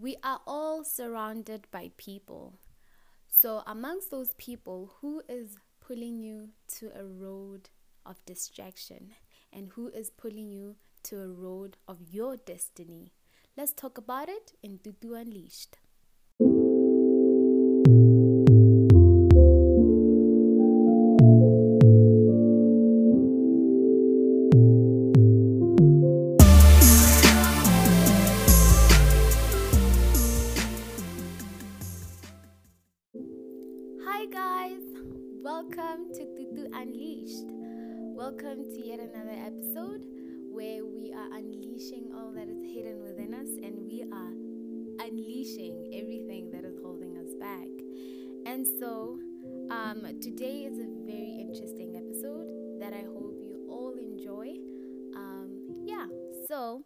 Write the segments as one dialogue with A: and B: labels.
A: we are all surrounded by people. So, amongst those people, who is pulling you to a road of distraction and who is pulling you to a road of your destiny? Let's talk about it in Tutu Unleashed. Welcome to Tutu Unleashed. Welcome to yet another episode where we are unleashing all that is hidden within us and we are unleashing everything that is holding us back. And so, um, today is a very interesting episode that I hope you all enjoy. Um, yeah, so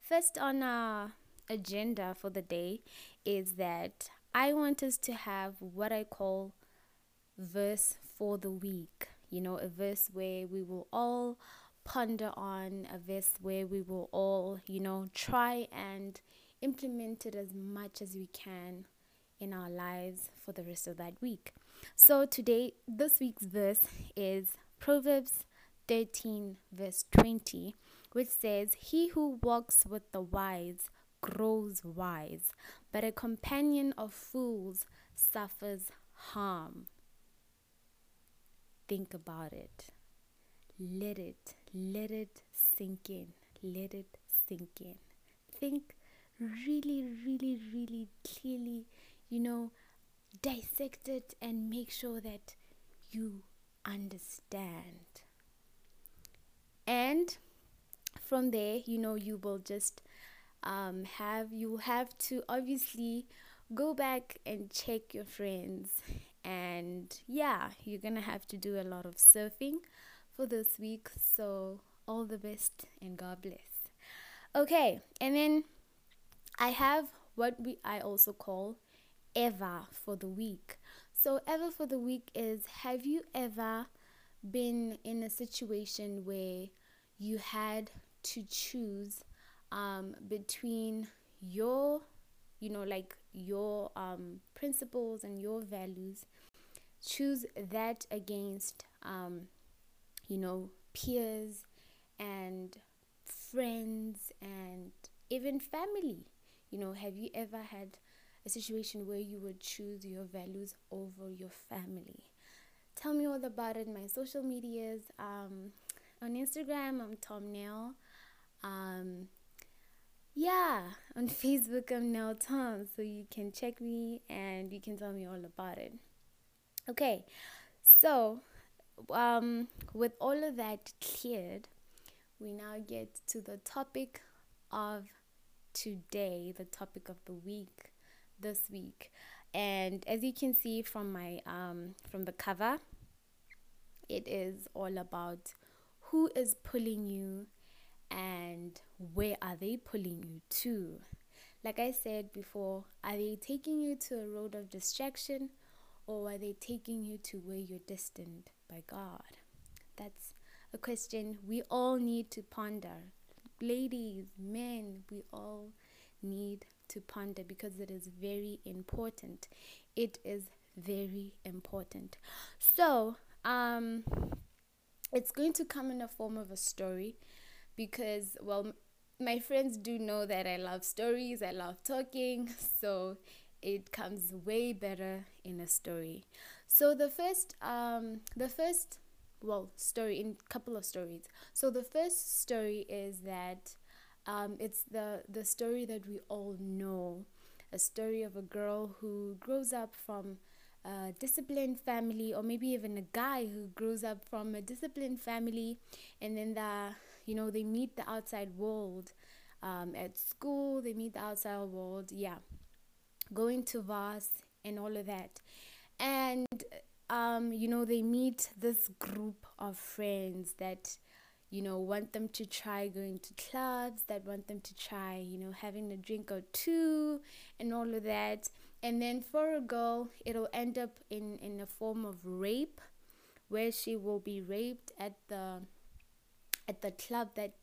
A: first on our agenda for the day is that I want us to have what I call verse for the week. You know, a verse where we will all ponder on, a verse where we will all, you know, try and implement it as much as we can in our lives for the rest of that week. So today, this week's verse is Proverbs 13, verse 20, which says, He who walks with the wise grows wise, but a companion of fools suffers harm. Think about it. Let it, let it sink in. Let it sink in. Think really, really, really clearly, you know, dissect it and make sure that you understand. And from there, you know, you will just um, have you have to obviously go back and check your friends and yeah you're gonna have to do a lot of surfing for this week. So all the best and god bless. Okay and then i have what we i also call ever for the week. So ever for the week is have you ever been in a situation where you had to choose um, between your you know like your um, principles and your values choose that against um, you know peers and friends and even family. You know have you ever had a situation where you would choose your values over your family? Tell me all about it. My social medias um, on instagram i'm tom nail. Um, on Facebook, I'm now Tom, so you can check me and you can tell me all about it. Okay, so um, with all of that cleared, we now get to the topic of today, the topic of the week, this week. And as you can see from my um, from the cover, it is all about who is pulling you and where are they pulling you to? Like I said before, are they taking you to a road of distraction or are they taking you to where you're destined by God? That's a question we all need to ponder. Ladies, men, we all need to ponder because it is very important. It is very important. So, um, it's going to come in the form of a story because, well, my friends do know that I love stories, I love talking, so it comes way better in a story. So the first, um, the first, well, story in couple of stories. So the first story is that, um, it's the the story that we all know, a story of a girl who grows up from a disciplined family, or maybe even a guy who grows up from a disciplined family, and then the you know they meet the outside world um, at school they meet the outside world yeah. Going to VAS and all of that. And um, you know they meet this group of friends that you know want them to try going to clubs that want them to try you know having a drink or two and all of that. And then for a girl it'll end up in in a form of rape where she will be raped at the at the club that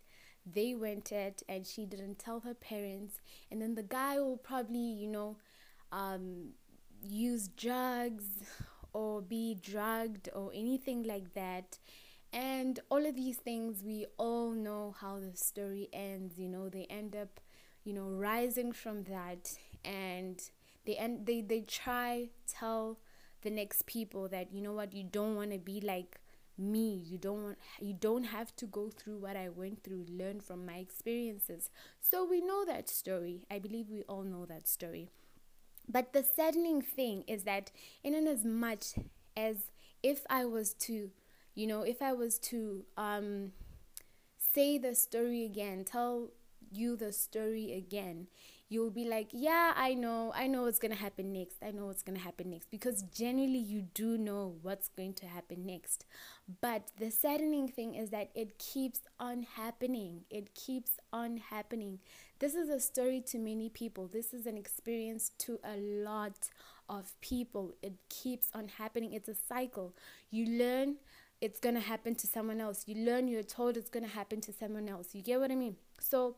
A: they went at and she didn't tell her parents. And then the guy will probably you know um, use drugs or be drugged or anything like that. And all of these things we all know how the story ends you know. They end up you know rising from that and they end they they try tell the next people that you know what? You don't want to be like me. You don't want you don't have to go through what i went through learn from my experiences. So we know that story. I believe we all know that story. But the saddening thing is that in as much as if i was to you know if i was to um say the story again tell you the story again you'll be like, yeah, I know, I know what's to happen next. I know what's to happen next. Because generally you do know what's going to happen next. But the saddening thing is that it keeps on happening. It keeps on happening. This is a story to many people. This is an experience to a lot of people. It keeps on happening. It's a cycle. You learn it's going to happen to someone else. You learn you're told it's going to happen to someone else. You get what I mean? So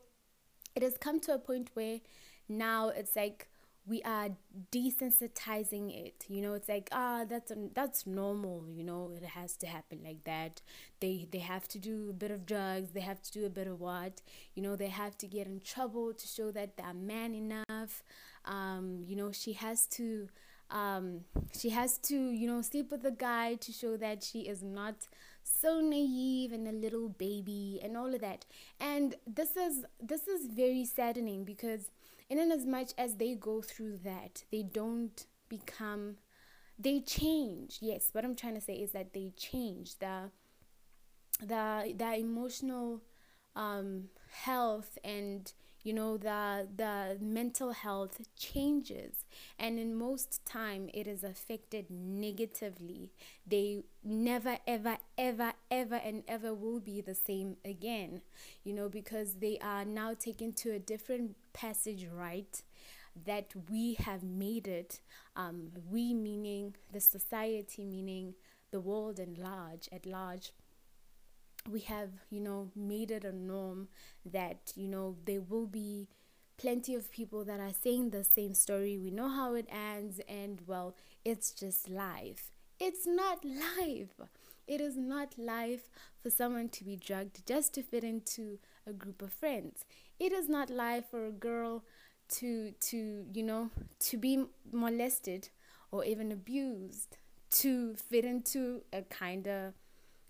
A: it has come to a point where now it's like we are desensitizing it. You know it's like ah that's that's normal you know it has to happen like that. They they have to do a bit of drugs they have to do a bit of what? You know they have to get in trouble to show that they're man enough. Um you know she has to um she has to you know sleep with a guy to show that she is not so naive and a little baby and all of that. And this is this is very saddening because in as much as they go through that they don't become they change. Yes what i'm trying to say is that they change. The the the emotional um health and you know the the mental health changes. And in most time it is affected negatively. They never ever ever ever and ever will be the same again you know because they are now taken to a different passage right that we have made it um, we meaning the society meaning the world and large at large we have you know made it a norm that you know there will be plenty of people that are saying the same story. We know how it ends and well it's just life. It's not life. It is not life for someone to be drugged just to fit into a group of friends. It is not life for a girl to to you know to be molested or even abused to fit into a kind of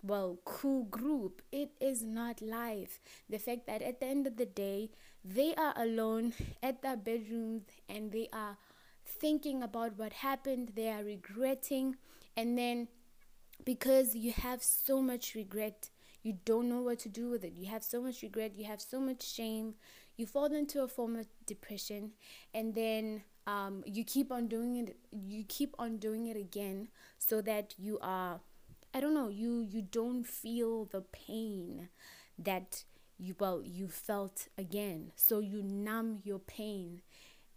A: well, cool group. It is not life. The fact that at the end of the day, they are alone at their bedrooms and they are thinking about what happened, they are regretting, and then because you have so much regret, you don't know what to do with it. You have so much regret, you have so much shame, you fall into a form of depression, and then um, you keep on doing it. You keep on doing it again, so that you are I don't know, you you don't feel the pain that you well you felt again. So you numb your pain.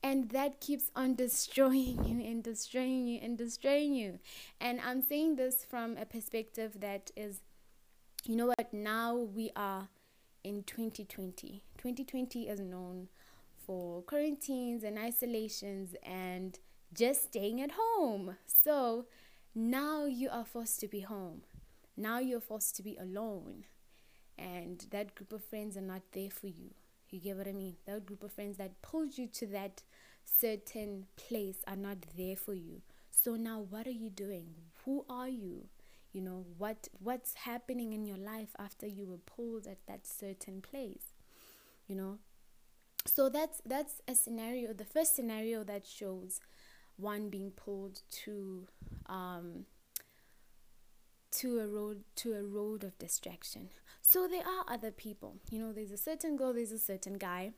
A: And that keeps on destroying you and destroying you and destroying you. And I'm saying this from a perspective that is, you know what, now we are in 2020. 2020 is known for quarantines and isolations and just staying at home. So now you are forced to be home. Now you're forced to be alone. And that group of friends are not there for you. You get what I mean? That group of friends that pulled you to that certain place are not there for you. So now what are you doing? Who are you? You know, what what's happening in your life after you were pulled at that certain place? You know? So that's that's a scenario, the first scenario that shows one being pulled to um, to a road to a road of distraction. So there are other people. You know, there's a certain girl, there's a certain guy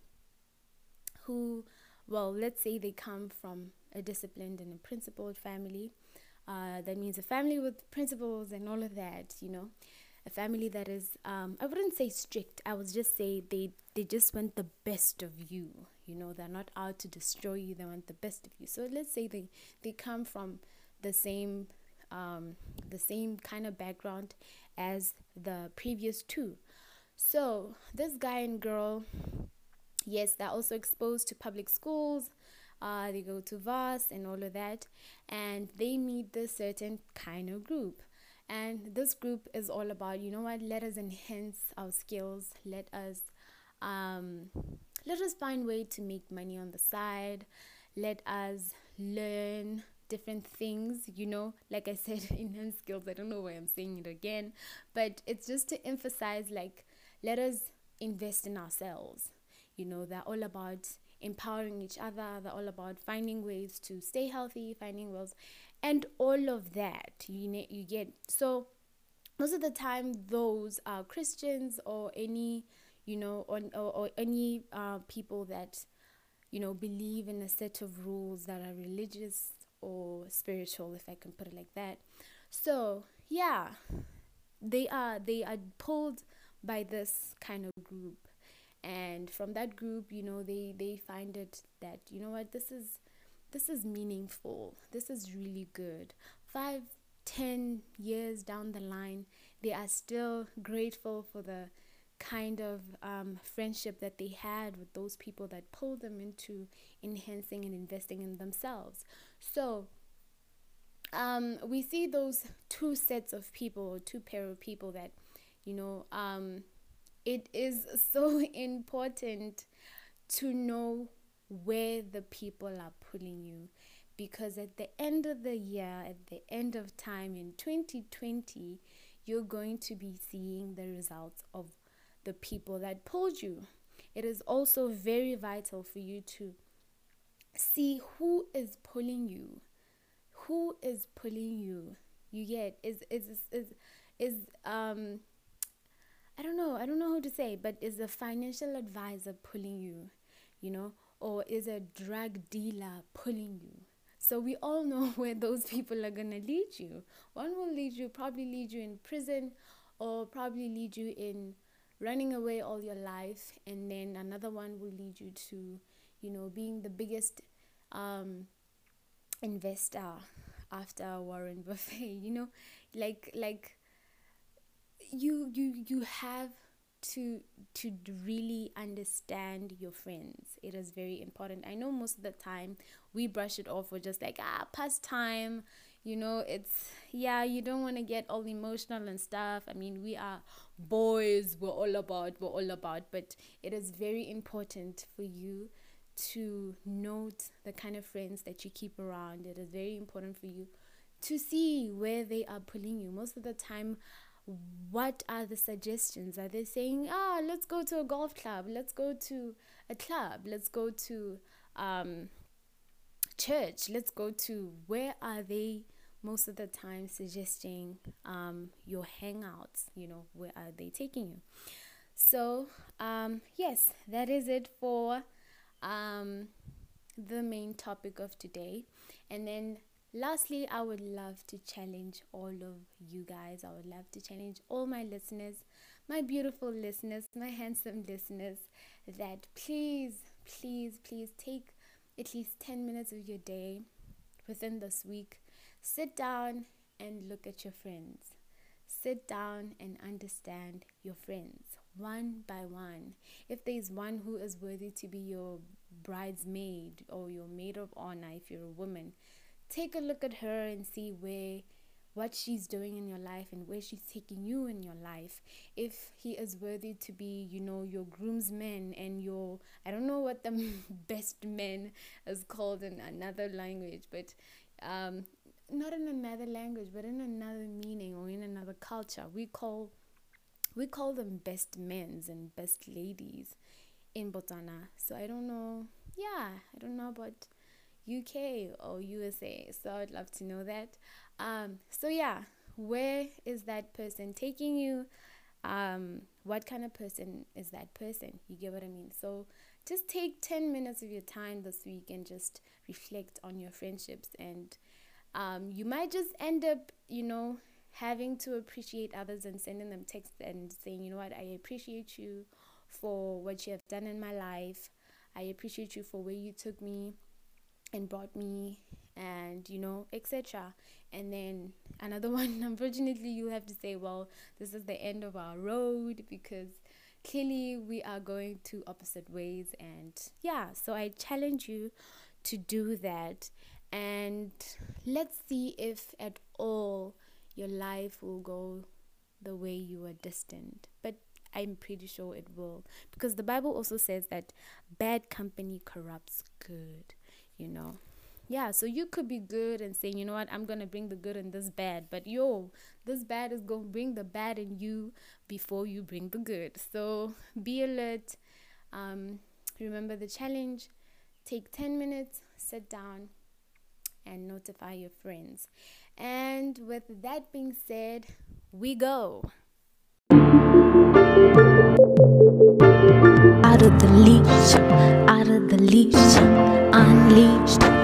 A: who, well, let's say they come from a disciplined and a principled family. Uh, that means a family with principles and all of that. You know, a family that is um, I wouldn't say strict. I would just say they they just want the best of you. You know, they're not out to destroy you. They want the best of you. So let's say they they come from the same um, the same kind of background as the previous two. So, this guy and girl, yes, they're also exposed to public schools. Uh, they go to VAS and all of that, and they meet this certain kind of group. And this group is all about, you know what, let us enhance our skills, let us um, let us find way to make money on the side, let us learn different things, you know, like I said, enhance skills. I don't know why I'm saying it again, but it's just to emphasize like let us invest in ourselves. You know, they're all about empowering each other, they're all about finding ways to stay healthy, finding ways, and all of that. You, you get so most of the time, those are Christians or any, you know, or, or, or any uh, people that, you know, believe in a set of rules that are religious or spiritual, if I can put it like that. So, yeah, they are they are pulled by this kind of group. And from that group you know they they find it that you know what this is this is meaningful. This is really good. Five ten years down the line they are still grateful for the kind of um, friendship that they had with those people that pulled them into enhancing and investing in themselves. So um, we see those two sets of people two pair of people that you know um, it is so important to know where the people are pulling you. Because at the end of the year at the end of time in 2020 you're going to be seeing the results of the people that pulled you it is also very vital for you to see who is pulling you who is pulling you you get is is is is, is um I don't know, I don't know how to say, but is a financial advisor pulling you, you know, or is a drug dealer pulling you? So we all know where those people are to lead you. One will lead you, probably lead you in prison, or probably lead you in running away all your life, and then another one will lead you to, you know, being the biggest um, investor after Warren Buffett. You know, like like you you you have to to really understand your friends. It is very important. I know most of the time we brush it off. We're just like ah past time you know it's yeah you don't want to get all emotional and stuff. I mean we are boys we're all about we're all about but it is very important for you to note the kind of friends that you keep around. It is very important for you to see where they are pulling you. Most of the time what are the suggestions? Are they saying, ah, let's go to a golf club, let's go to a club, let's go to um, church, let's go to where are they most of the time suggesting um, your hangouts? You know, where are they taking you? So, um, yes, that is it for um, the main topic of today. And then Lastly, I would love to challenge all of you guys. I would love to challenge all my listeners, my beautiful listeners, my handsome listeners, that please, please, please take at least 10 minutes of your day within this week. Sit down and look at your friends. Sit down and understand your friends one by one. If there's one who is worthy to be your bridesmaid or your maid of honor, if you're a woman, take a look at her and see where what she's doing in your life and where she's taking you in your life if he is worthy to be you know your groomsman and your i don't know what the best man is called in another language but um not in another language but in another meaning or in another culture we call we call them best men's and best ladies in Botswana so i don't know yeah i don't know about UK or USA. So I'd love to know that. Um, so yeah, where is that person taking you? Um, what kind of person is that person? You get what I mean? So just take 10 minutes of your time this week and just reflect on your friendships and um, you might just end up, you know, having to appreciate others and sending them texts and saying, you know what, I appreciate you for what you have done in my life. I appreciate you for where you took me and brought me and you know etc and then another one unfortunately you have to say well this is the end of our road because clearly we are going two opposite ways. And yeah so i challenge you to do that and let's see if at all your life will go the way you were destined. But i'm pretty sure it will. Because the bible also says that bad company corrupts good you know? Yeah so you could be good and saying you know what? I'm gonna bring the good in this bad. But yo this bad is gonna bring the bad in you before you bring the good. So be alert. Um, remember the challenge. Take 10 minutes sit down and notify your friends. And with that being said we go.
B: Out of the leash, out of the leash, unleashed